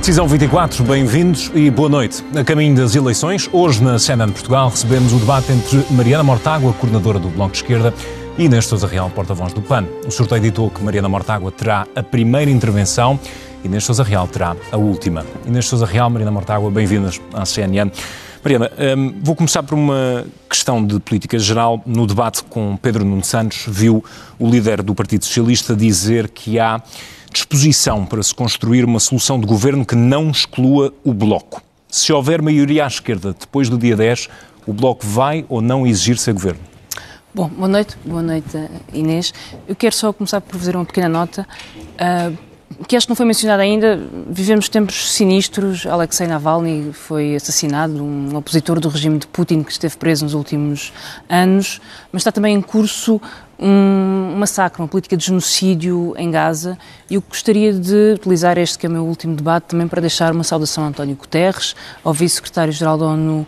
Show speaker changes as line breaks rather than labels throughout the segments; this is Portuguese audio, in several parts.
Decisão 24, bem-vindos e boa noite. A caminho das eleições, hoje na CNN Portugal recebemos o debate entre Mariana Mortágua, coordenadora do Bloco de Esquerda, e Inês Sousa Real, porta-voz do PAN. O sorteio ditou que Mariana Mortágua terá a primeira intervenção e Inês Sousa Real terá a última. Inês Sousa Real, Mariana Mortágua, bem-vindas à CNN. Mariana, hum, vou começar por uma questão de política geral. No debate com Pedro Nuno Santos, viu o líder do Partido Socialista dizer que há disposição para se construir uma solução de governo que não exclua o Bloco. Se houver maioria à esquerda depois do dia 10, o Bloco vai ou não exigir ser governo?
Bom, boa noite, boa noite Inês. Eu quero só começar por fazer uma pequena nota. Uh, que acho que não foi mencionado ainda, vivemos tempos sinistros. Alexei Navalny foi assassinado, um opositor do regime de Putin que esteve preso nos últimos anos, mas está também em curso um massacre, uma política de genocídio em Gaza. E eu gostaria de utilizar este, que é o meu último debate, também para deixar uma saudação a António Guterres, ao vice-secretário-geral da ONU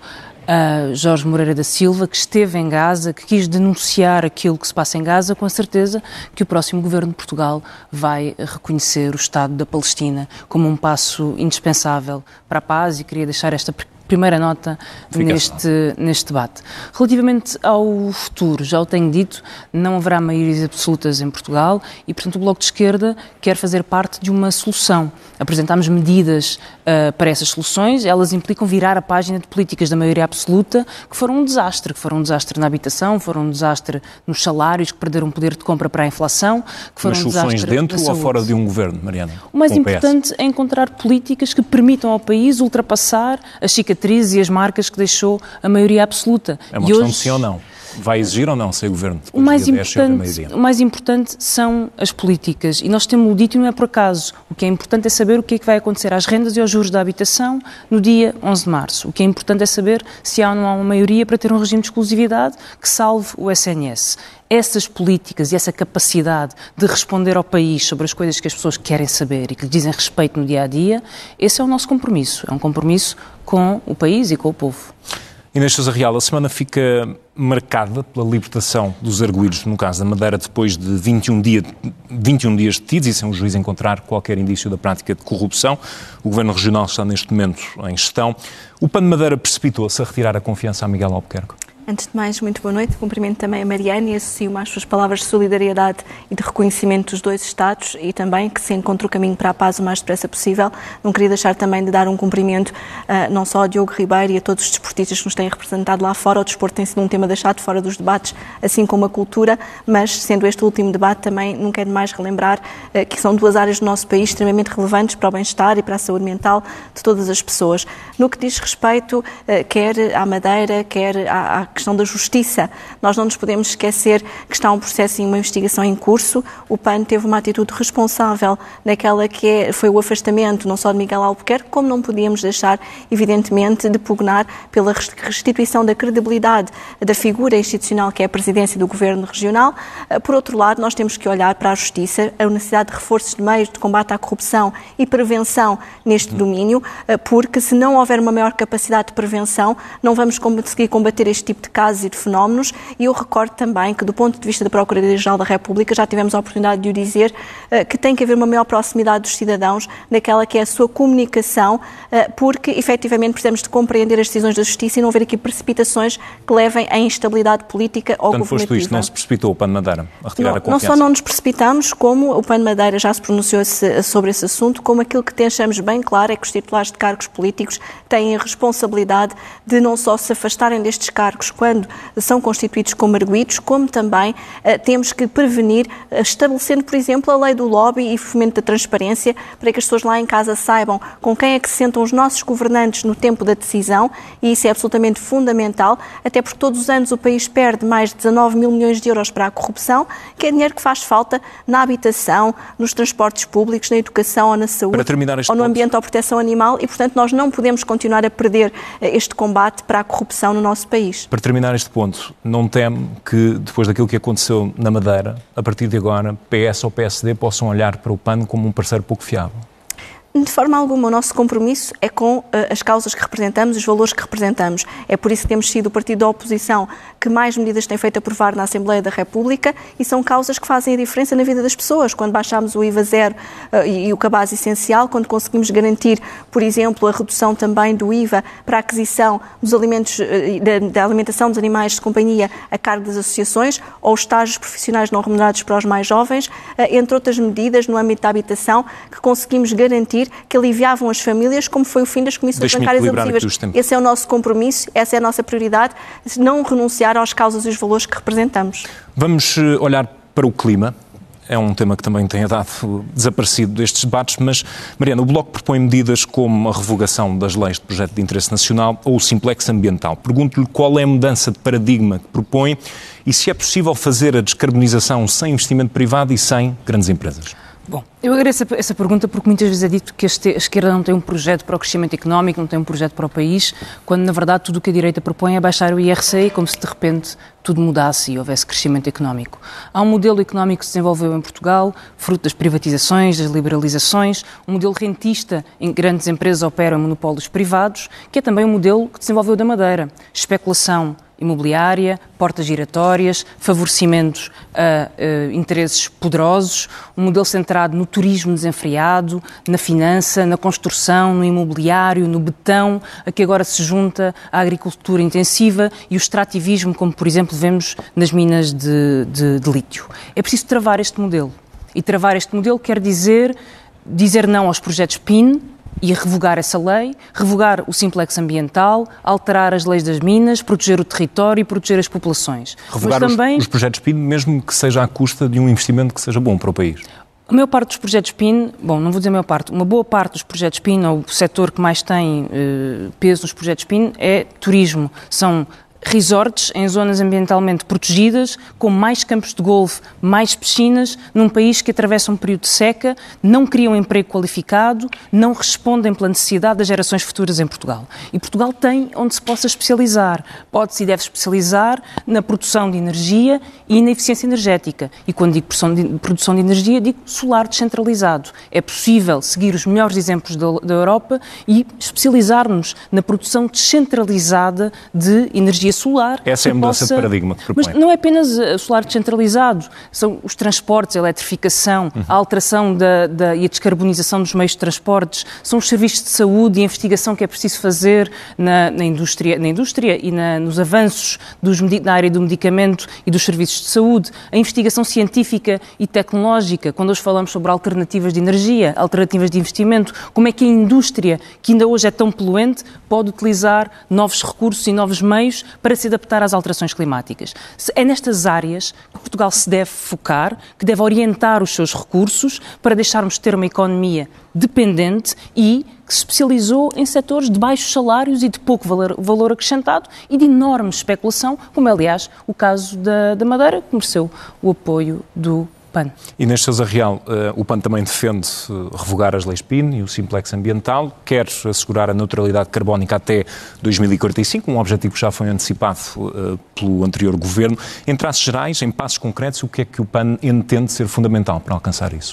Jorge Moreira da Silva, que esteve em Gaza, que quis denunciar aquilo que se passa em Gaza, com a certeza que o próximo governo de Portugal vai reconhecer o Estado da Palestina como um passo indispensável para a paz e queria deixar esta primeira nota neste, neste debate. Relativamente ao futuro, já o tenho dito, não haverá maiorias absolutas em Portugal e, portanto, o Bloco de Esquerda quer fazer parte de uma solução. Apresentámos medidas uh, para essas soluções, elas implicam virar a página de políticas da maioria absoluta que foram um desastre, que foram um desastre na habitação, foram um desastre nos salários, que perderam poder de compra para a inflação, que foram
Mas
um
soluções dentro ou fora de um governo, Mariana?
O mais importante é encontrar políticas que permitam ao país ultrapassar as cicatrizes cicatrizes e as marcas que deixou a maioria absoluta.
É uma e questão hoje... de sim ou não. Vai exigir ou não ser governo
o mais, importante, o mais importante são as políticas. E nós temos o dito e não é por acaso. O que é importante é saber o que é que vai acontecer às rendas e aos juros da habitação no dia 11 de março. O que é importante é saber se há ou não há uma maioria para ter um regime de exclusividade que salve o SNS essas políticas e essa capacidade de responder ao país sobre as coisas que as pessoas querem saber e que lhe dizem respeito no dia a dia, esse é o nosso compromisso. É um compromisso com o país e com o povo.
Inês Sousa Real, a semana fica marcada pela libertação dos arguídos, no caso da Madeira, depois de 21, dia, 21 dias detidos e sem o juiz encontrar qualquer indício da prática de corrupção. O Governo Regional está neste momento em gestão. O PAN de Madeira precipitou-se a retirar a confiança a Miguel Albuquerque?
Antes de mais, muito boa noite. Cumprimento também a Mariana e associo-me às suas palavras de solidariedade e de reconhecimento dos dois Estados e também que se encontre o caminho para a paz o mais depressa possível. Não queria deixar também de dar um cumprimento uh, não só ao Diogo Ribeiro e a todos os desportistas que nos têm representado lá fora. O desporto tem sido um tema deixado fora dos debates, assim como a cultura, mas sendo este o último debate, também não quero mais relembrar uh, que são duas áreas do nosso país extremamente relevantes para o bem-estar e para a saúde mental de todas as pessoas. No que diz respeito, uh, quer à Madeira, quer à, à questão da justiça. Nós não nos podemos esquecer que está um processo e uma investigação em curso. O PAN teve uma atitude responsável naquela que é, foi o afastamento não só de Miguel Albuquerque, como não podíamos deixar, evidentemente, de pugnar pela restituição da credibilidade da figura institucional que é a presidência do Governo Regional. Eh, por outro lado, nós temos que olhar para a justiça, a necessidade de reforços de meios de combate à corrupção e prevenção neste domínio, eh, porque se não houver uma maior capacidade de prevenção, não vamos conseguir combater este tipo de casos e de fenómenos, e eu recordo também que, do ponto de vista da Procuradoria-Geral da República, já tivemos a oportunidade de o dizer, eh, que tem que haver uma maior proximidade dos cidadãos naquela que é a sua comunicação, eh, porque efetivamente precisamos de compreender as decisões da Justiça e não haver aqui precipitações que levem à instabilidade política ou
Portanto,
governativa.
foste isto, não se precipitou o PAN de Madeira a retirar
não,
a confiança?
Não só não nos precipitamos, como o PAN de Madeira já se pronunciou sobre esse assunto, como aquilo que deixamos bem claro é que os titulares de cargos políticos têm a responsabilidade de não só se afastarem destes cargos quando são constituídos como arguídos, como também uh, temos que prevenir, uh, estabelecendo, por exemplo, a lei do lobby e fomento da transparência, para que as pessoas lá em casa saibam com quem é que se sentam os nossos governantes no tempo da decisão, e isso é absolutamente fundamental, até porque todos os anos o país perde mais de 19 mil milhões de euros para a corrupção, que é dinheiro que faz falta na habitação, nos transportes públicos, na educação ou na saúde, ou no ambiente ou proteção animal, e portanto nós não podemos continuar a perder eh, este combate para a corrupção no nosso país.
Para terminar este ponto, não teme que, depois daquilo que aconteceu na Madeira, a partir de agora, PS ou PSD possam olhar para o PAN como um parceiro pouco fiável?
De forma alguma, o nosso compromisso é com uh, as causas que representamos, os valores que representamos. É por isso que temos sido o partido da oposição que mais medidas tem feito aprovar na Assembleia da República e são causas que fazem a diferença na vida das pessoas. Quando baixámos o IVA zero uh, e, e, o cabaz essencial, quando conseguimos garantir, por exemplo, a redução também do IVA para a aquisição dos alimentos, uh, da, da, alimentação dos animais de companhia a cargo das associações ou estágios profissionais não remunerados para os mais jovens, entre outras medidas no âmbito da habitação, que conseguimos garantir que aliviavam as famílias, como foi o fim das comissões bancárias abusivas. Esse é o nosso compromisso, essa é a nossa prioridade, não renunciar às causas e os valores que representamos.
Vamos eh, olhar para o clima. É um tema que também tem dado desaparecido destes debates, mas, Mariana, o Bloco propõe medidas como a revogação das leis de projeto de interesse nacional ou o simplex ambiental. Pergunto-lhe qual é a mudança de paradigma que propõe e se é possível fazer a descarbonização sem investimento privado e sem grandes empresas.
Bom, eu agradeço essa pergunta porque muitas vezes é dito que a esquerda não tem um projeto para o crescimento económico, não tem um projeto para o país, quando na verdade tudo o que a direita propõe é baixar o IRC, como se de repente tudo mudasse e houvesse crescimento económico. Há um modelo económico que se desenvolveu em Portugal, fruto das privatizações, das liberalizações, um modelo rentista em grandes empresas operam em monopólios privados, que é também um modelo que desenvolveu da Madeira. Especulação imobiliária, portas giratórias, favorecimentos a, a interesses poderosos, um modelo centrado no turismo desenfreado, na finança, na construção, no imobiliário, no betão, a que agora se junta a agricultura intensiva e o extrativismo, como por exemplo vemos nas minas de, de, de lítio. É preciso travar este modelo. E travar este modelo quer dizer dizer não aos projetos PIN, e revogar essa lei, revogar o simplex ambiental, alterar as leis das minas, proteger o território e proteger as populações.
Revogar Mas também... os, os projetos PIN, mesmo que seja à custa de um investimento que seja bom para o país.
A maior parte dos projetos PIN, bom, não vou dizer a maior parte, uma boa parte dos projetos PIN, ou o setor que mais tem eh, peso nos projetos PIN, é turismo. São resorts em zonas ambientalmente protegidas, com mais campos de golfe, mais piscinas, num país que atravessa um período de seca, não cria um emprego qualificado, não respondem pela necessidade das gerações futuras em Portugal. E Portugal tem onde se possa especializar. Pode-se e deve especializar na produção de energia e na eficiência energética. E quando digo produção de, energia, digo solar descentralizado. É possível seguir os melhores exemplos da, da Europa e especializar-nos na produção descentralizada de energia solar.
Essa é a mudança possa... de paradigma que propõe.
Mas não é apenas o solar descentralizado, são os transportes, a eletrificação, uhum. a alteração da, da, e a descarbonização dos meios de transportes, são os serviços de saúde e a investigação que é preciso fazer na, na indústria, na indústria e na, nos avanços dos, na área do medicamento e dos serviços de saúde, a investigação científica e tecnológica, quando hoje falamos sobre alternativas de energia, alternativas de investimento, como é que a indústria, que ainda hoje é tão poluente, pode utilizar novos recursos e novos meios para se adaptar às alterações climáticas. É nestas áreas que Portugal se deve focar, que deve orientar os seus recursos para deixarmos de ter uma economia dependente e que se especializou em setores de baixos salários e de pouco valor, valor acrescentado e de enorme especulação, como é, aliás, o caso da, da Madeira, que mereceu o apoio do PAN.
Inês Sousa Real, uh, o PAN também defende uh, revogar as leis PIN e o simplex ambiental, quer assegurar a neutralidade carbónica até 2045, um objetivo que já foi antecipado uh, pelo anterior governo. Em traços gerais, em passos concretos, o que é que o PAN entende ser fundamental para alcançar isso?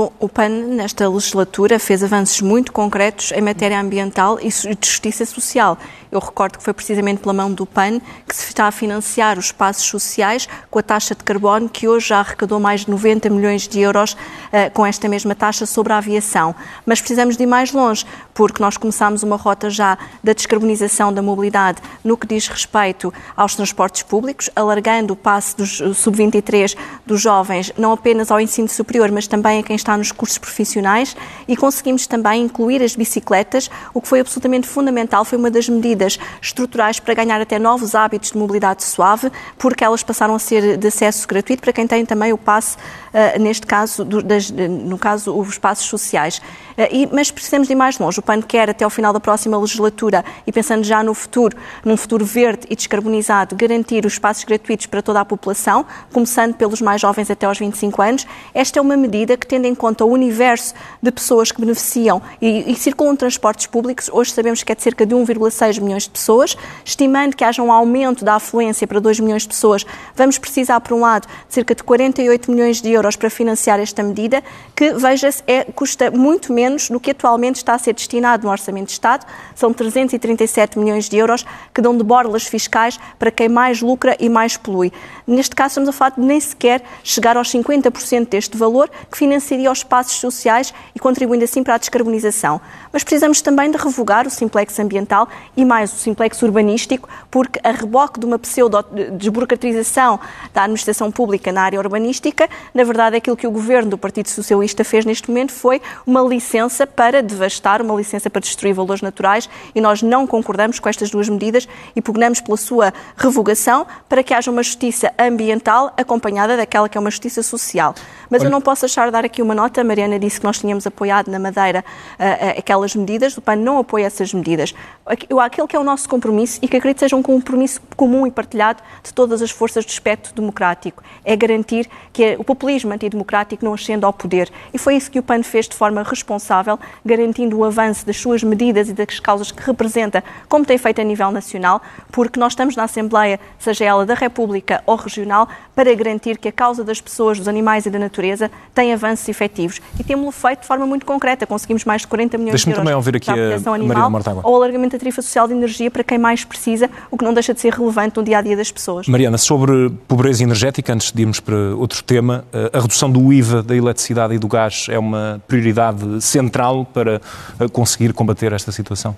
O PAN, nesta legislatura, fez avanços muito concretos em matéria ambiental e de justiça social. Eu recordo que foi precisamente pela mão do PAN que se está a financiar os espaços sociais com a taxa de carbono, que hoje já arrecadou mais de 90 milhões de euros uh, com esta mesma taxa sobre a aviação. Mas precisamos de ir mais longe, porque nós começámos uma rota já da descarbonização da mobilidade no que diz respeito aos transportes públicos, alargando o passe dos sub-23 dos jovens não apenas ao ensino superior, mas também a quem está nos cursos profissionais e conseguimos também incluir as bicicletas, o que foi absolutamente fundamental, foi uma das medidas estruturais para ganhar até novos hábitos de mobilidade suave, porque elas passaram a ser de acesso gratuito para quem tem também o passe, uh, neste caso, do, das, no caso, os passos sociais. Uh, e, mas precisamos ir mais longe. O PAN quer, até ao final da próxima legislatura, e pensando já no futuro, num futuro verde e descarbonizado, garantir os passos gratuitos para toda a população, começando pelos mais jovens até aos 25 anos. Esta é uma medida que, tendo em conta o universo de pessoas que beneficiam e, e circulam transportes públicos, hoje sabemos que é de cerca de 1,6 milhões de pessoas, estimando que haja um aumento da afluência para 2 milhões de pessoas, vamos precisar, por um lado, de cerca de 48 milhões de euros para financiar esta medida, que, veja-se, é, custa muito menos do que atualmente está a ser destinado no Orçamento de Estado. São 337 milhões de euros que dão de borlas fiscais para quem mais lucra e mais polui. Neste caso, estamos a falar de nem sequer chegar aos 50% deste valor, que financiaria os espaços sociais e contribuindo assim para a descarbonização. Mas precisamos também de revogar o simplex ambiental e mais o simplex urbanístico, porque a reboque de uma pseudo-desburocratização da administração pública na área urbanística, na verdade, aquilo que o governo do Partido Socialista fez neste momento foi uma licença para devastar, uma licença para destruir valores naturais e nós não concordamos com estas duas medidas e pugnamos pela sua revogação para que haja uma justiça ambiental acompanhada daquela que é uma justiça social. Mas Olha... eu não posso deixar de dar aqui uma nota. A Mariana disse que nós tínhamos apoiado na Madeira uh, aquelas medidas. O PAN não apoia essas medidas. Aquele que é o nosso compromisso e que acredito seja um compromisso comum e partilhado de todas as forças do espectro democrático é garantir que o populismo antidemocrático não ascenda ao poder. E foi isso que o PAN fez de forma responsável, garantindo o avanço das suas medidas e das causas que representa, como tem feito a nível nacional, porque nós estamos na Assembleia, seja ela da República ou regional, para garantir que a causa das pessoas, dos animais e da natureza tem avanços efetivos. E temos-lo feito de forma muito concreta. Conseguimos mais de 40 milhões de euros
também ouvir aqui a animal
ou alargamento da tarifa social de energia para quem mais precisa, o que não deixa de ser relevante no dia a dia das pessoas.
Mariana, sobre pobreza energética, antes de irmos para outro tema, eh, a redução do IVA da eletricidade e do gás é uma prioridade central para eh, conseguir combater esta situação?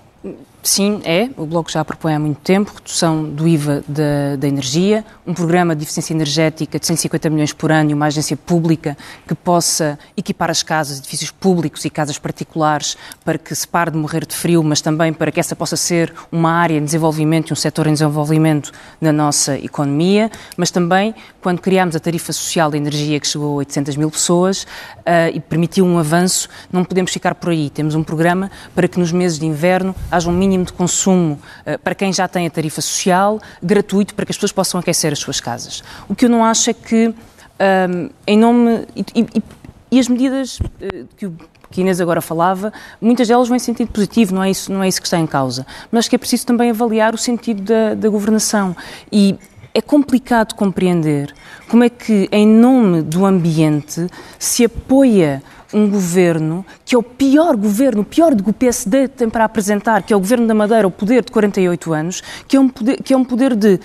Sim, é. O Bloco já propõe há muito tempo redução do IVA da, da, energia, um programa de eficiência energética de 150 milhões por ano e uma agência pública que possa equipar as casas, edifícios públicos e casas particulares para que se pare de morrer de frio, mas também para que essa possa ser uma área em desenvolvimento e um setor em desenvolvimento na nossa economia, mas também quando criámos a tarifa social da energia que chegou a 800 mil pessoas uh, e permitiu um avanço, não podemos ficar por aí. Temos um programa para que nos meses de inverno haja um mínimo de consumo uh, para quem já tem a tarifa social, gratuito, para que as pessoas possam aquecer as suas casas. O que eu não acho é que, um, ehm, em nome. E, e, e as medidas uh, que o que Inês agora falava, muitas delas vão em sentido positivo, não é isso, não é isso que está em causa. Mas acho que é preciso também avaliar o sentido da, da governação. E é complicado compreender como é que, em nome do ambiente, se apoia um governo que é o pior governo, o pior do que o PSD tem para apresentar, que é o governo da Madeira, o poder de 48 anos, que é um poder, que é um poder de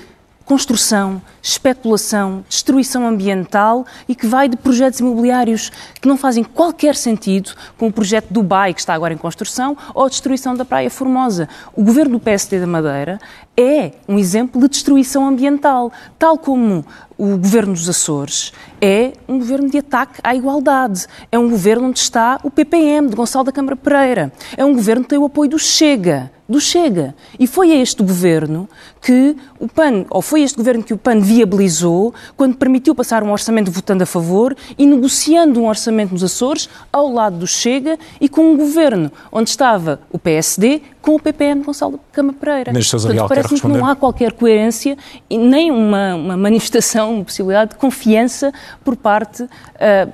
construção, especulação, destruição ambiental e que vai de projetos imobiliários que não fazem qualquer sentido com o projeto Dubai, que está agora em construção, ou a destruição da Praia Formosa. O governo do PSD da Madeira é um exemplo de destruição ambiental, tal como o governo dos Açores é um governo de ataque à igualdade. É um governo onde está o PPM, de Gonçalo da Câmara Pereira. É um governo que tem o apoio do Chega do Chega. E foi este governo que o PAN, ou foi este governo que o PAN viabilizou quando permitiu passar um orçamento votando a favor e negociando um orçamento nos Açores ao lado do Chega e com um governo onde estava o PSD com o PPN Gonçalo Cama Pereira.
Portanto,
parece-me que não há qualquer coerência e nem uma, uma manifestação, uma possibilidade de confiança por parte uh,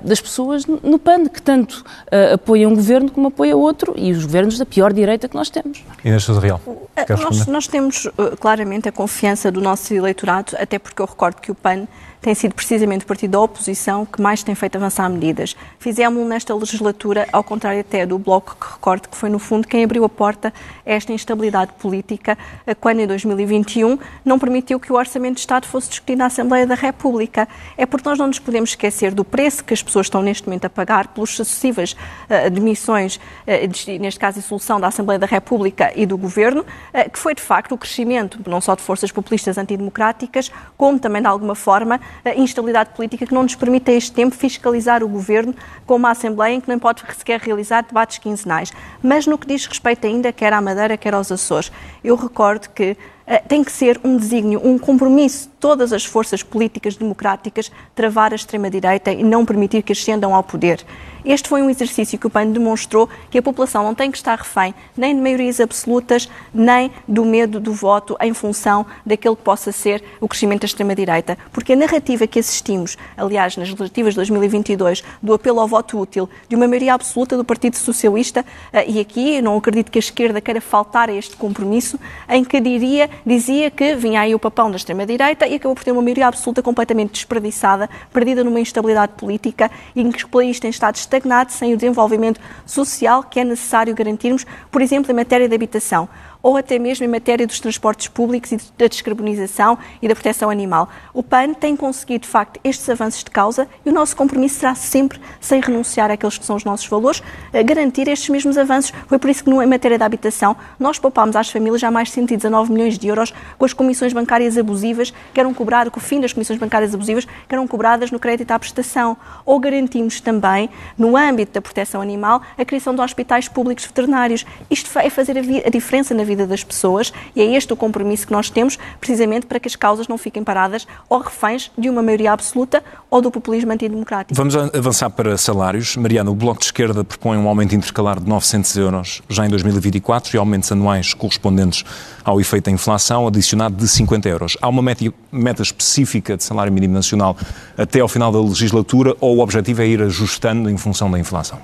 das pessoas no PAN, que tanto uh, apoiam um governo como apoia outro e os governos da pior direita que nós temos.
Inês Sousa Real.
Nós, nós, temos uh, claramente a confiança do nosso eleitorado, até porque eu recordo que o PAN tem sido precisamente o partido da oposição que mais tem feito avançar medidas. Fizemos nesta legislatura, ao contrário até do Bloco, que recordo que foi, no fundo, quem abriu a porta a esta instabilidade política, quando, em 2021, não permitiu que o Orçamento de Estado fosse discutido na Assembleia da República. É porque nós não nos podemos esquecer do preço que as pessoas estão neste momento a pagar pelas sucessivas uh, demissões, uh, neste caso, a solução da Assembleia da República e do Governo, uh, que foi, de facto, o crescimento não só de forças populistas antidemocráticas, como também, de alguma forma, instabilidade política que não nos permite a este tempo fiscalizar o governo com uma Assembleia em que não pode sequer realizar debates quinzenais. Mas no que diz respeito ainda, quer à Madeira, quer aos Açores, eu recordo que Uh, tem que ser um desígnio, um compromisso de todas as forças políticas democráticas travar a extrema-direita e não permitir que ascendam ao poder. Este foi um exercício que o PAN demonstrou que a população não tem que estar refém nem de maiorias absolutas, nem do medo do voto em função daquele que possa ser o crescimento da extrema-direita. Porque a narrativa que assistimos, aliás, nas legislativas de 2022, do apelo ao voto útil, de uma maioria absoluta do Partido Socialista, eh, e aqui não acredito que a esquerda queira faltar a este compromisso, em que diria, dizia que vinha aí o papão da extrema-direita e acabou por ter uma maioria absoluta completamente desperdiçada, perdida numa instabilidade política em que o país tem estado estagnado sem o desenvolvimento social que é necessário garantirmos, por exemplo, em matéria de habitação ou até mesmo em matéria dos transportes públicos e da descarbonização e da proteção animal. O PAN tem conseguido, de facto, estes avanços de causa e o nosso compromisso será sempre, sem renunciar àqueles que são os nossos valores, garantir estes mesmos avanços. Foi por isso que, em matéria de habitação, nós poupámos às famílias já mais de 119 milhões de euros com as comissões bancárias abusivas que eram cobradas, com o fim das comissões bancárias abusivas que eram cobradas no crédito à prestação. Ou garantimos também, no âmbito da proteção animal, a criação de hospitais públicos veterinários. Isto é fazer a, diferença na vida vida das pessoas e é este o compromisso que nós temos, precisamente para que as causas não fiquem paradas ou reféns de uma maioria absoluta ou do populismo antidemocrático.
Vamos avançar para salários. Mariana, o Bloco de Esquerda propõe um aumento intercalar de 900 euros já em 2024 e aumentos anuais correspondentes ao efeito da inflação, adicionado de 50 euros. Há uma meta, meta específica de salário mínimo nacional até ao final da legislatura ou o objetivo é ir ajustando em função da inflação?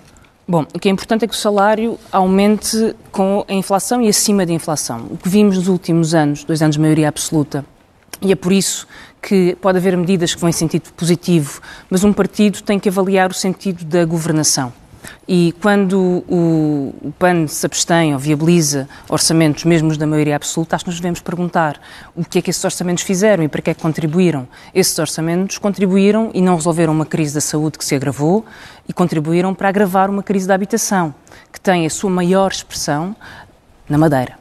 Bom, o que é importante é que o salário aumente com a inflação e acima da inflação. O que vimos nos últimos anos, dois anos de maioria absoluta, e é por isso que pode haver medidas que vão em sentido positivo, mas um partido tem que avaliar o sentido da governação. E quando o, PAN se abstém ou viabiliza orçamentos, mesmo da maioria absoluta, acho que nos devemos perguntar o que é que esses orçamentos fizeram e para que é que contribuíram. Esses orçamentos contribuíram e não resolveram uma crise da saúde que se agravou e contribuíram para agravar uma crise da habitação, que tem a sua maior expressão na Madeira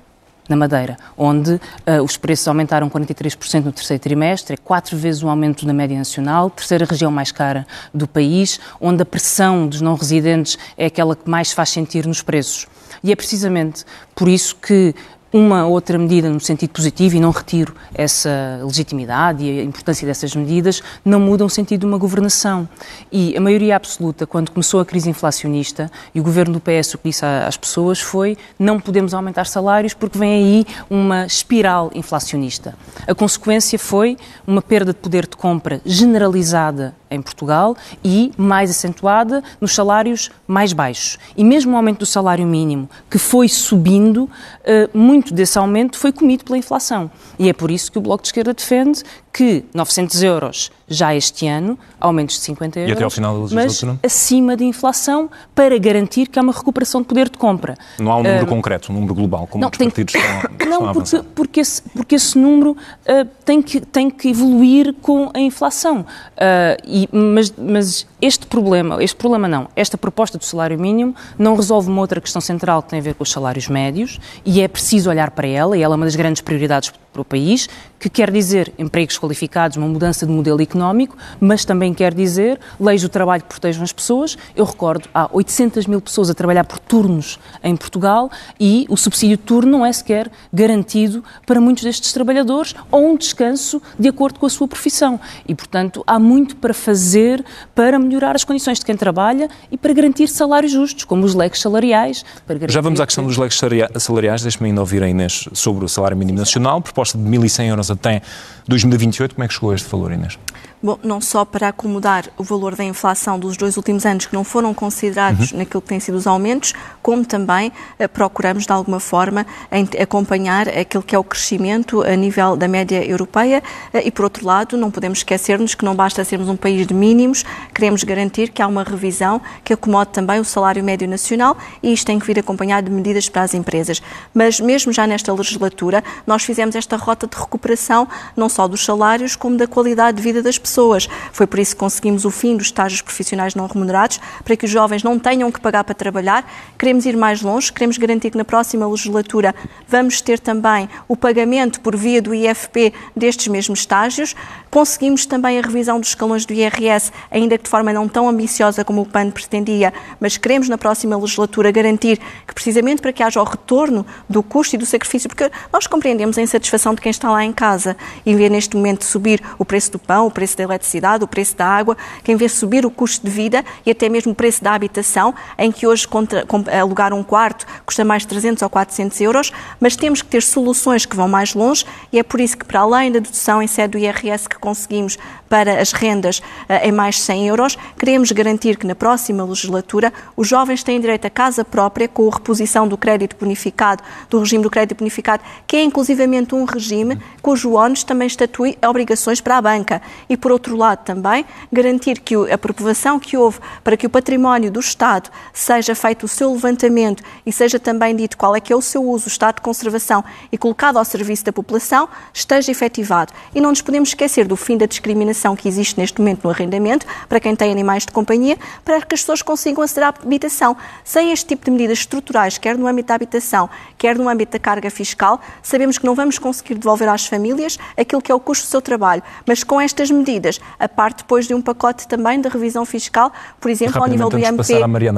na Madeira, onde uh, os preços aumentaram 43% no terceiro trimestre, é quatro vezes o aumento da média nacional, terceira região mais cara do país, onde a pressão dos não residentes é aquela que mais faz sentir nos preços. E é precisamente por isso que uma outra medida no sentido positivo, e não retiro essa legitimidade e a importância dessas medidas, não muda o sentido de uma governação. E a maioria absoluta, quando começou a crise inflacionista, e o governo do PS o que disse às pessoas foi não podemos aumentar salários porque vem aí uma espiral inflacionista. A consequência foi uma perda de poder de compra generalizada em Portugal e mais acentuada nos salários mais baixos. E mesmo o aumento do salário mínimo, que foi subindo, eh, muito desse aumento foi comido pela inflação. E é por isso que o Bloco de Esquerda defende que 900 euros já este ano, aumentos de 50 euros,
e até ao final da mas
acima de inflação, para garantir que há uma recuperação de poder de compra.
Não há um número uh, concreto, um número global, como não, os tem, partidos estão,
não,
estão
porque, porque, esse, porque esse número uh, tem, que, tem que evoluir com a inflação. Uh, e, mas, mas este problema, este problema não, esta proposta do salário mínimo não resolve uma outra questão central que tem a ver com os salários médios e é preciso olhar para ela, e ela é uma das grandes prioridades para o país, que quer dizer empregos qualificados, uma mudança de modelo económico, mas também quer dizer leis do trabalho que protejam as pessoas. Eu recordo, há 800 mil pessoas a trabalhar por turnos em Portugal e o subsídio de turno não é sequer garantido para muitos destes trabalhadores ou um descanso de acordo com a sua profissão. E, portanto, há muito para fazer para melhorar as condições de quem trabalha e para garantir salários justos, como os leques salariais.
Já vamos à questão dos leques salariais. Deixe-me ainda ouvir a Inês sobre o salário mínimo nacional, proposta de 1.100 euros até 2028. Como é que chegou a este valor, Inês?
Bom, não só para acomodar o valor da inflação dos dois últimos anos que não foram considerados uhum. naquilo que têm sido os aumentos, como também uh, procuramos, de alguma forma, acompanhar aquilo que é o crescimento a nível da média europeia uh, e, por outro lado, não podemos esquecer-nos que não basta sermos um país de mínimos, queremos garantir que há uma revisão que acomode também o salário médio nacional e isto tem que vir acompanhado de medidas para as empresas. Mas mesmo já nesta legislatura, nós fizemos esta rota de recuperação não só dos salários, como da qualidade de vida das pessoas pessoas. Foi por isso que conseguimos o fim dos estágios profissionais não remunerados, para que os jovens não tenham que pagar para trabalhar. Queremos ir mais longe, queremos garantir que na próxima legislatura vamos ter também o pagamento por via do IFP destes mesmos estágios. Conseguimos também a revisão dos escalões do IRS, ainda que de forma não tão ambiciosa como o PAN pretendia, mas queremos na próxima legislatura garantir que precisamente para que haja o retorno do custo e do sacrifício, porque nós compreendemos a insatisfação de quem está lá em casa e vê neste momento subir o preço do pão, o preço da eletricidade, o preço da água, quem vê subir o custo de vida e até mesmo o preço da habitação, em que hoje contra, alugar um quarto custa mais de 300 ou 400 euros, mas temos que ter soluções que vão mais longe e é por isso que, para além da dedução em sede do IRS que conseguimos para as rendas eh, em mais de 100 euros, queremos garantir que na próxima legislatura os jovens têm direito a casa própria com a reposição do crédito bonificado, do regime do crédito bonificado, que é inclusivamente um regime cujo ONU também estatui obrigações para a banca. E, por outro lado, também garantir que a aprovação que houve para que o património do Estado seja feito o seu levantamento e seja também dito qual é que é o seu uso, o estado de conservação e colocado ao serviço da população, esteja efetivado. E não nos podemos esquecer do fim da discriminação que existe neste momento no arrendamento para quem tem animais de companhia, para que as pessoas consigam aceder à habitação. Sem este tipo de medidas estruturais, quer no âmbito da habitação, quer no âmbito da carga fiscal, sabemos que não vamos conseguir devolver às famílias aquilo que é o custo do seu trabalho. Mas com estas medidas, a parte depois de um pacote também de revisão fiscal, por exemplo, ao nível do IMP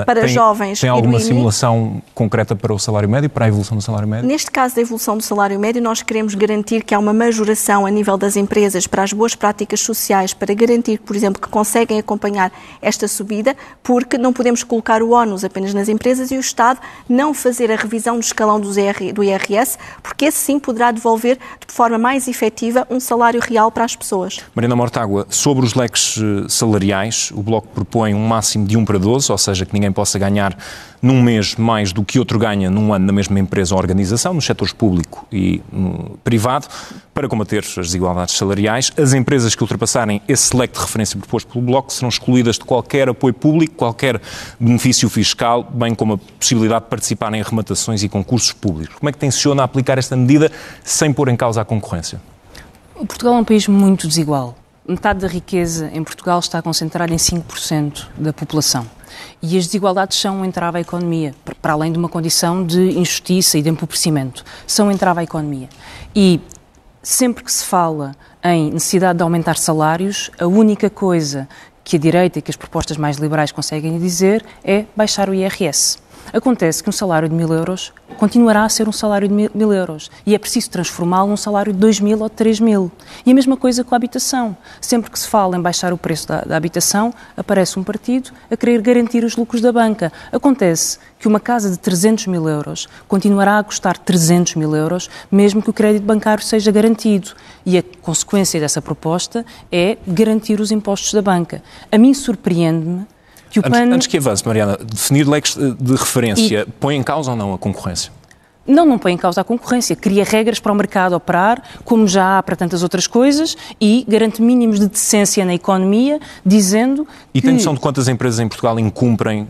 para
tem,
jovens.
Tem alguma simulação concreta para o salário médio, para a evolução do salário médio?
Neste caso da evolução do salário médio, nós queremos garantir que há uma majoração a nível das empresas para as boas práticas sociais, para garantir, por exemplo, que conseguem acompanhar esta subida, porque não podemos colocar o ónus apenas nas empresas e o Estado não fazer a revisão do escalão do IRS, porque esse sim poderá devolver de forma mais efetiva um salário real para as pessoas.
Marina Mortágua, sobre os leques eh, salariais, o Bloco propõe um máximo de 1 para 12, ou seja, que ninguém possa ganhar num mês mais do que outro ganha num ano na mesma empresa ou organização, nos setores público e privado, para combater as desigualdades salariais. As empresas que ultrapassarem esse leque de referência proposto pelo Bloco serão excluídas de qualquer apoio público, qualquer benefício fiscal, bem como a possibilidade de participar em arrematações e concursos públicos. Como é que tenciona aplicar esta medida sem pôr em causa a concorrência?
Portugal é um país muito desigual. Metade da riqueza em Portugal está concentrada em 5% da população. E as desigualdades são um entrave à economia, para além de uma condição de injustiça e de empobrecimento. São um entrave à economia. E sempre que se fala em necessidade de aumentar salários, a única coisa que a direita e que as propostas mais liberais conseguem dizer é baixar o IRS. Acontece que um salário de mil euros continuará a ser um salário de mil, euros e é preciso transformá-lo num salário de dois mil ou três mil. E a mesma coisa com a habitação. Sempre que se fala em baixar o preço da, da habitação, aparece um partido a querer garantir os lucros da banca. Acontece que uma casa de 300 mil euros continuará a custar 300 mil euros, mesmo que o crédito bancário seja garantido. E a consequência dessa proposta é garantir os impostos da banca. A mim surpreende-me
que o antes, Antes que avance, Mariana, definir leques de referência e... põe em causa ou não a concorrência?
Não, não põe em causa a concorrência. Cria regras para o mercado operar, como já há para tantas outras coisas, e garante mínimos de decência na economia, dizendo
E que tem noção de quantas empresas em Portugal incumprem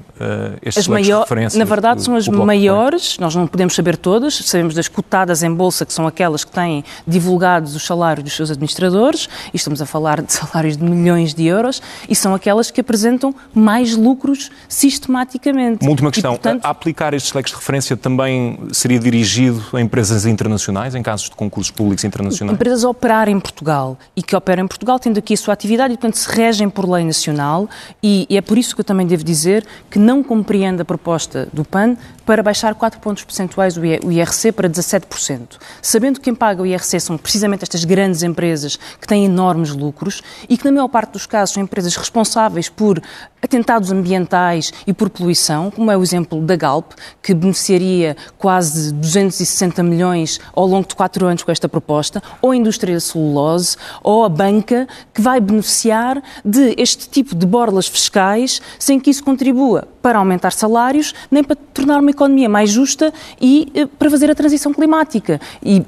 estes as de referência?
Na verdade, são as maiores, nós não podemos saber todas, sabemos das cotadas em bolsa, que são aquelas que têm divulgados os salários dos seus administradores, e estamos a falar de salários de milhões de euros, e são aquelas que apresentam mais lucros sistematicamente.
Uma última questão, e, portanto... a aplicar estes leques de referência também seria dirigido a empresas internacionais, em casos de concursos públicos internacionais?
Empresas a operar em Portugal e que operam em Portugal, tendo aqui a sua atividade e, portanto, se regem por lei nacional e, e é por isso que eu também devo dizer que não compreendo a proposta do PAN para baixar 4 pontos percentuais o IRC para 17%. Sabendo que quem paga o IRC são precisamente estas grandes empresas que têm enormes lucros e que, na maior parte dos casos, são empresas responsáveis por atentados ambientais e por poluição, como é o exemplo da Galp, que beneficiaria quase 260 milhões ao longo de quatro anos com esta proposta, ou a indústria da celulose, ou a banca, que vai beneficiar de este tipo de borlas fiscais sem que isso contribua para aumentar salários, nem para tornar uma economia mais justa e eh, para fazer a transição climática. E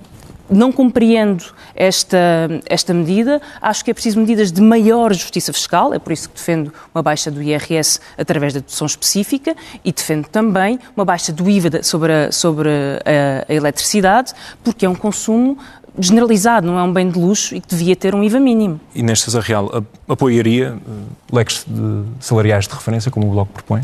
não compreendo esta, esta medida. Acho que é preciso medidas de maior justiça fiscal, é por isso que defendo uma baixa do IRS através da dedução específica e defendo também uma baixa do IVA sobre a, sobre a, a eletricidade, porque é um consumo generalizado, não é um bem de luxo e que devia ter um IVA mínimo.
E nesta Real apoiaria eh, leques de salariais de referência, como o Bloco propõe?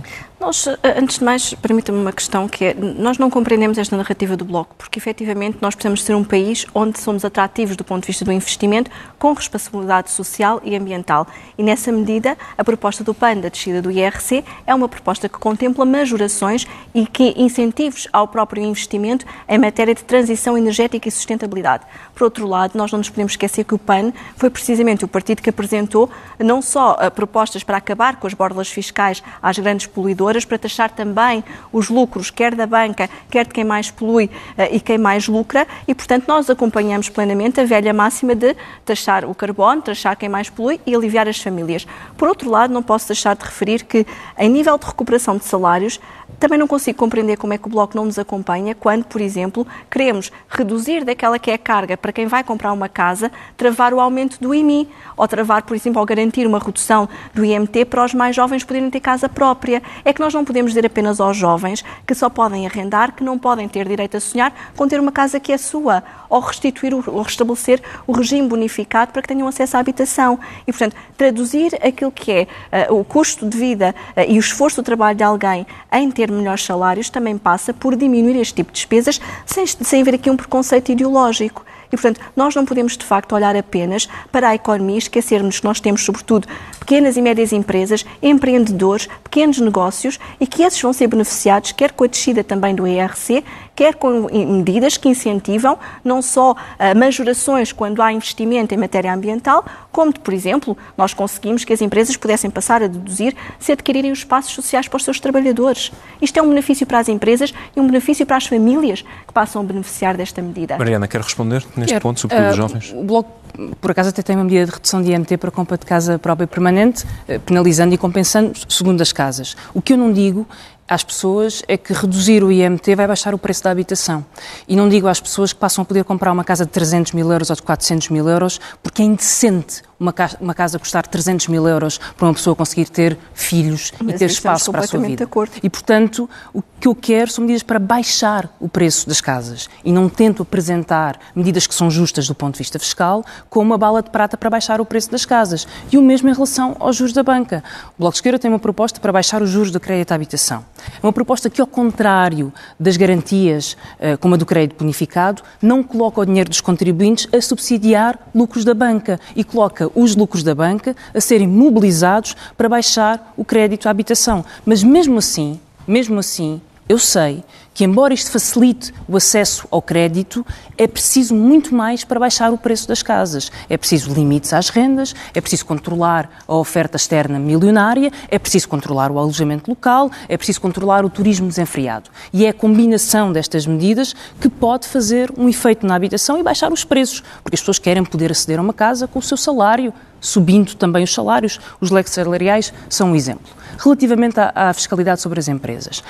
Nós, eh, antes de mais, permita-me uma questão que é, nós não compreendemos esta narrativa do Bloco, porque efetivamente nós precisamos ser um país onde somos atrativos do ponto de vista do investimento, com responsabilidade social e ambiental. E nessa medida, a proposta do PAN da descida do IRC é uma proposta que contempla majorações e que incentivos ao próprio investimento em matéria de transição energética e sustentabilidade. Por outro lado, nós não nos podemos esquecer que o PAN foi precisamente o partido que apresentou não só uh, propostas para acabar com as bordas fiscais às grandes poluidoras, para taxar também os lucros, quer da banca, quer de quem mais polui uh, e quem mais lucra, e portanto nós acompanhamos plenamente a velha máxima de taxar o carbono, taxar quem mais polui e aliviar as famílias. Por outro lado, não posso deixar de referir que, em nível de recuperação de salários, também não consigo compreender como é que o Bloco não nos acompanha quando, por exemplo, queremos reduzir daquela que é a carga para quem vai comprar uma casa, travar o aumento do IMI, ou travar, por exemplo, ou garantir uma redução do IMT para os mais jovens poderem ter casa própria. É que nós não podemos dizer apenas aos jovens que só podem arrendar, que não podem ter direito a sonhar com ter uma casa que é sua, ou restituir ou restabelecer o regime bonificado para que tenham acesso à habitação. E, portanto, traduzir aquilo que é uh, o custo de vida uh, e o esforço do trabalho de alguém em ter melhores salários também passa por diminuir este tipo de despesas sem, sem haver aqui um preconceito ideológico. E, portanto, nós não podemos, de facto, olhar apenas para a economia e esquecermos que nós temos, sobretudo, pequenas e médias empresas, empreendedores, pequenos negócios e que esses vão ser beneficiados, quer com a descida também do ERC, quer com medidas que incentivam não só uh, majorações quando há investimento em matéria ambiental, como, por exemplo, nós conseguimos que as empresas pudessem passar a deduzir se adquirirem os espaços sociais para os seus trabalhadores. Isto é um benefício para as empresas e um benefício para as famílias que passam a beneficiar desta medida.
Mariana, quer responder? neste Quero. ponto, sobretudo uh, os jovens?
O Bloco, por acaso, até tem uma medida de redução de IMT para compra de casa própria permanente, eh, penalizando e compensando segundo as casas. O que eu não digo às pessoas é que reduzir o IMT vai baixar o preço da habitação. E não digo às pessoas que passam a poder comprar uma casa de 300 mil euros ou de 400 mil euros, porque é indecente uma casa, uma casa custar 300 mil euros para uma pessoa conseguir ter filhos Mas e ter espaço para a sua vida. E, portanto, o que eu quero são medidas para baixar o preço das casas. E não tento apresentar medidas que são justas do ponto de vista fiscal como uma bala de prata para baixar o preço das casas. E o mesmo em relação aos juros da banca. O Bloco de Esquerda tem uma proposta para baixar os juros do crédito à habitação. É uma proposta que, ao contrário das garantias, eh, como a do crédito bonificado, não coloca o dinheiro dos contribuintes a subsidiar lucros da banca e coloca os lucros da banca a serem mobilizados para baixar o crédito à habitação. Mas mesmo assim, mesmo assim, eu sei que, embora isto facilite o acesso ao crédito, é preciso muito mais para baixar o preço das casas. É preciso limites às rendas, é preciso controlar a oferta externa milionária, é preciso controlar o alojamento local, é preciso controlar o turismo desenfreado. E é a combinação destas medidas que pode fazer um efeito na habitação e baixar os preços, porque as pessoas querem poder aceder a uma casa com o seu salário, subindo também os salários. Os leques salariais são um exemplo. Relativamente à, à fiscalidade sobre as empresas,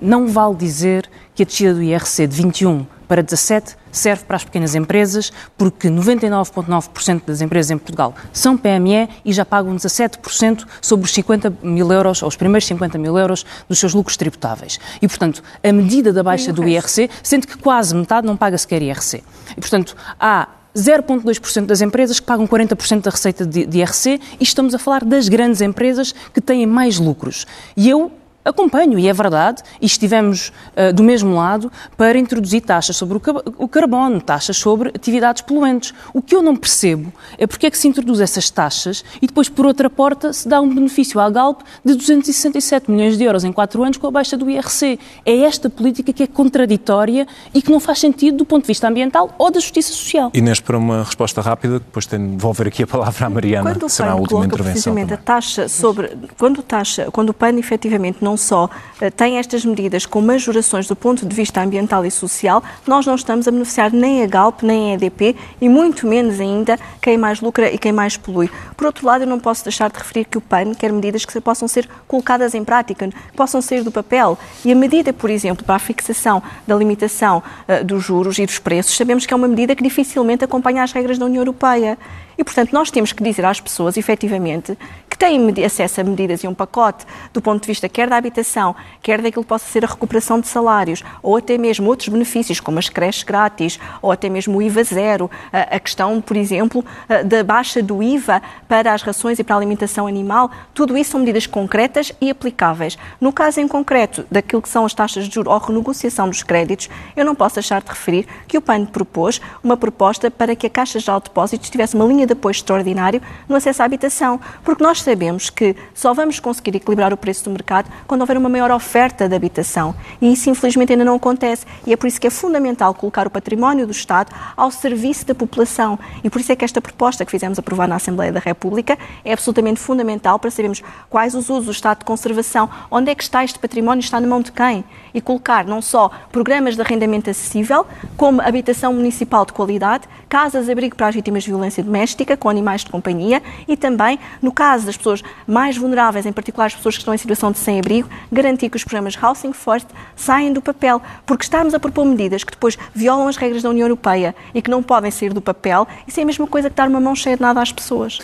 não vale dizer que a descida do IRC de 21 para 17 serve para as pequenas empresas, porque 99,9% das empresas em Portugal são PME e já pagam 17% sobre os 50 mil euros, ou os primeiros 50 mil euros dos seus lucros tributáveis. E, portanto, a medida da baixa do IRC, sendo que quase metade não paga sequer IRC. E, portanto, há 0,2% das empresas que pagam 40% da receita de, IRC e estamos a falar das grandes empresas que têm mais lucros. E eu acompanho, e é verdade, e estivemos uh, do mesmo lado para introduzir taxas sobre o, carbono, taxas sobre atividades poluentes. O que eu não percebo é porque é que se introduz essas taxas e depois, por outra porta, se dá um benefício à Galp de 267 milhões de euros em quatro anos com a baixa do IRC. É esta política que é contraditória e que não faz sentido do ponto de vista ambiental ou da justiça social.
Inês, para uma resposta rápida, depois tenho de devolver aqui a palavra à Mariana,
quando
que será a última intervenção.
Precisamente também. a taxa sobre. Quando, taxa, quando o PAN efetivamente não não só eh, tem estas medidas com majorações do ponto de vista ambiental e social, nós não estamos a beneficiar nem a Galp, nem a EDP e muito menos ainda quem mais lucra e quem mais polui. Por outro lado, eu não posso deixar de referir que o PAN quer medidas que possam ser colocadas em prática, que possam sair do papel. E a medida, por exemplo, para a fixação da limitação uh, dos juros e dos preços, sabemos que é uma medida que dificilmente acompanha as regras da União Europeia. E, portanto, nós temos que dizer às pessoas, efetivamente, que têm acesso a medidas e um pacote do ponto de vista quer da habitação, quer daquilo que possa ser a recuperação de salários, ou até mesmo outros benefícios, como as creches grátis, ou até mesmo o IVA zero, a questão, por exemplo, da baixa do IVA para as rações e para a alimentação animal, tudo isso são medidas concretas e aplicáveis. No caso em concreto daquilo que são as taxas de juros ou renegociação dos créditos, eu não posso deixar de referir que o PAN propôs uma proposta para que a Caixa de Depósitos tivesse uma linha de apoio extraordinário no acesso à habitação, porque nós sabemos que só vamos conseguir equilibrar o preço do mercado quando houver uma maior oferta de habitação. E isso, infelizmente, ainda não acontece. E é por isso que é fundamental colocar o património do Estado ao serviço da população. E por isso é que esta proposta que fizemos aprovar na Assembleia da República é absolutamente fundamental para sabermos quais os usos do Estado de conservação, onde é que está este património, está na mão de quem? E colocar não só programas de arrendamento acessível, como habitação municipal de qualidade, casas-abrigo para as vítimas de violência doméstica, com animais de companhia e também, no caso das pessoas mais vulneráveis, em particular as pessoas que estão em situação de sem-abrigo, garantir que os programas Housing First saem do papel, porque estarmos a propor medidas que depois violam as regras da União Europeia e que não podem sair do papel, isso é a mesma coisa que dar uma mão cheia de nada às pessoas.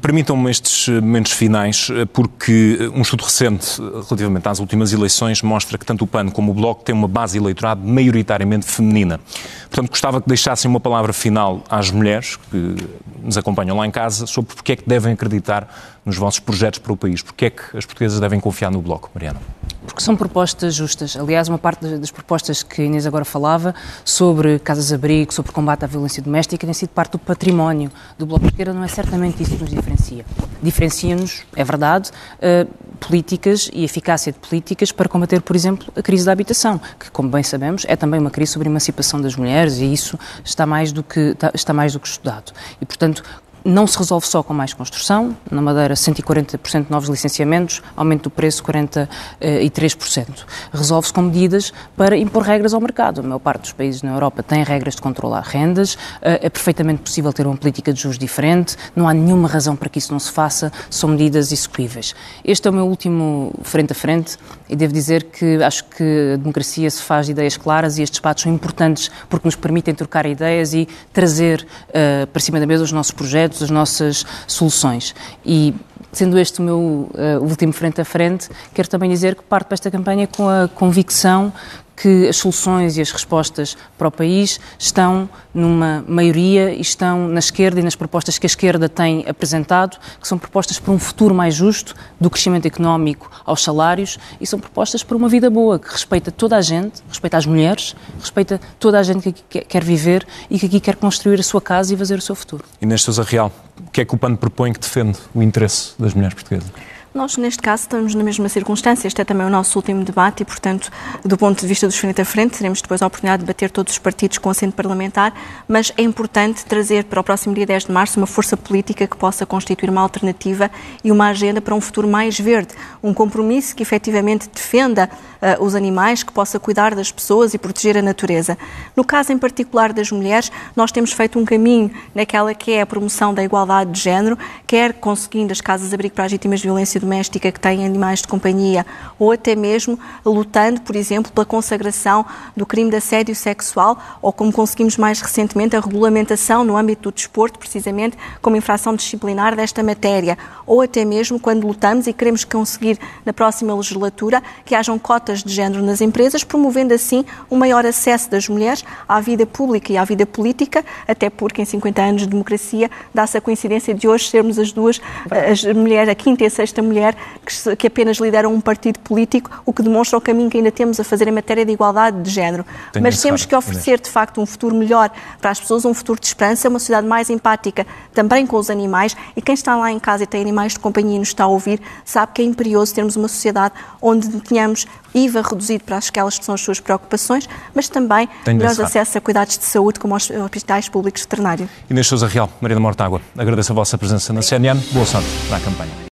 Permitam-me estes eh, momentos finais, eh, porque eh, um estudo recente relativamente às últimas eleições mostra que tanto o PAN como o Bloco têm uma base eleitorado maioritariamente feminina. Portanto, gostava que deixassem uma palavra final às mulheres que nos acompanham lá em casa sobre porque é que devem acreditar nos vossos projetos para o país. Porque é que as portuguesas devem confiar no Bloco, Mariana?
Porque são propostas justas. Aliás, uma parte das propostas que a Inês agora falava sobre casas-abrigo, sobre combate à violência doméstica, tem sido parte do património do Bloco de Esquerda. Não é certamente isso nos diferencia. Diferencia-nos, é verdade, uh, políticas e eficácia de políticas para combater, por exemplo, a crise da habitação, que, como bem sabemos, é também uma crise sobre a emancipação das mulheres e isso está mais do que, está mais do que estudado. E, portanto, não se resolve só com mais construção. Na Madeira, 140% de novos licenciamentos, aumento do preço 43%. Resolve-se com medidas para impor regras ao mercado. A maior parte dos países na Europa tem regras de controlar rendas. Eh, é perfeitamente possível ter uma política de juros diferente. Não há nenhuma razão para que isso não se faça. São medidas execuíveis. Este é o meu último frente a frente e devo dizer que acho que a democracia se faz de ideias claras e estes debates são importantes porque nos permitem trocar ideias e trazer uh, para cima da mesa os nossos projetos projetos, as nossas soluções. E sendo este o meu uh, último frente a frente, quero também dizer que parto para esta campanha com a convicção que as soluções e as respostas para o país estão numa maioria e estão na esquerda e nas propostas que a esquerda tem apresentado, que são propostas para um futuro mais justo, do crescimento económico aos salários, e são propostas para uma vida boa, que respeita toda a gente, respeita as mulheres, respeita toda a gente que aqui quer viver e que aqui quer construir a sua casa e fazer o seu futuro.
Neste Sousa Real, o que é que o PAN propõe que defende o interesse das mulheres portuguesas?
Nós, neste caso, estamos na mesma circunstância. Este é também o nosso último debate e, portanto, do ponto de vista dos frente a frente, teremos depois a oportunidade de debater todos os partidos com assento parlamentar, mas é importante trazer para o próximo dia 10 de março uma força política que possa constituir uma alternativa e uma agenda para um futuro mais verde, um compromisso que efetivamente defenda uh, os animais, que possa cuidar das pessoas e proteger a natureza. No caso em particular das mulheres, nós temos feito um caminho naquela que é a promoção da igualdade de género, quer conseguindo as casas-abrigo para as vítimas de violência doméstica que têm animais de companhia, ou até mesmo lutando, por exemplo, pela consagração do crime de assédio sexual, ou como conseguimos mais recentemente a regulamentação no âmbito do desporto, precisamente como infração disciplinar desta matéria, ou até mesmo quando lutamos e queremos conseguir na próxima legislatura que hajam cotas de género nas empresas, promovendo assim um maior acesso das mulheres à vida pública e à vida política, até porque em 50 anos de democracia dá-se a coincidência de hoje sermos as duas, as mulheres, a quinta e a sexta mulher mulher que, que, apenas lideram um partido político, o que demonstra o caminho que ainda temos a fazer em matéria de igualdade de género. Tenho Mas temos que oferecer, de facto, um futuro melhor para as pessoas, um futuro de esperança, uma sociedade mais empática também com os animais. E quem está lá em casa e tem animais de companhia e nos está a ouvir, sabe que é imperioso termos uma sociedade onde tenhamos IVA reduzido para aquelas que são as suas preocupações, mas também melhores acessos a cuidados de saúde, como os hospitais públicos veterinários.
Inês Sousa Real, Maria da Mortágua, agradeço a vossa presença na CNN. Boa sorte para a campanha.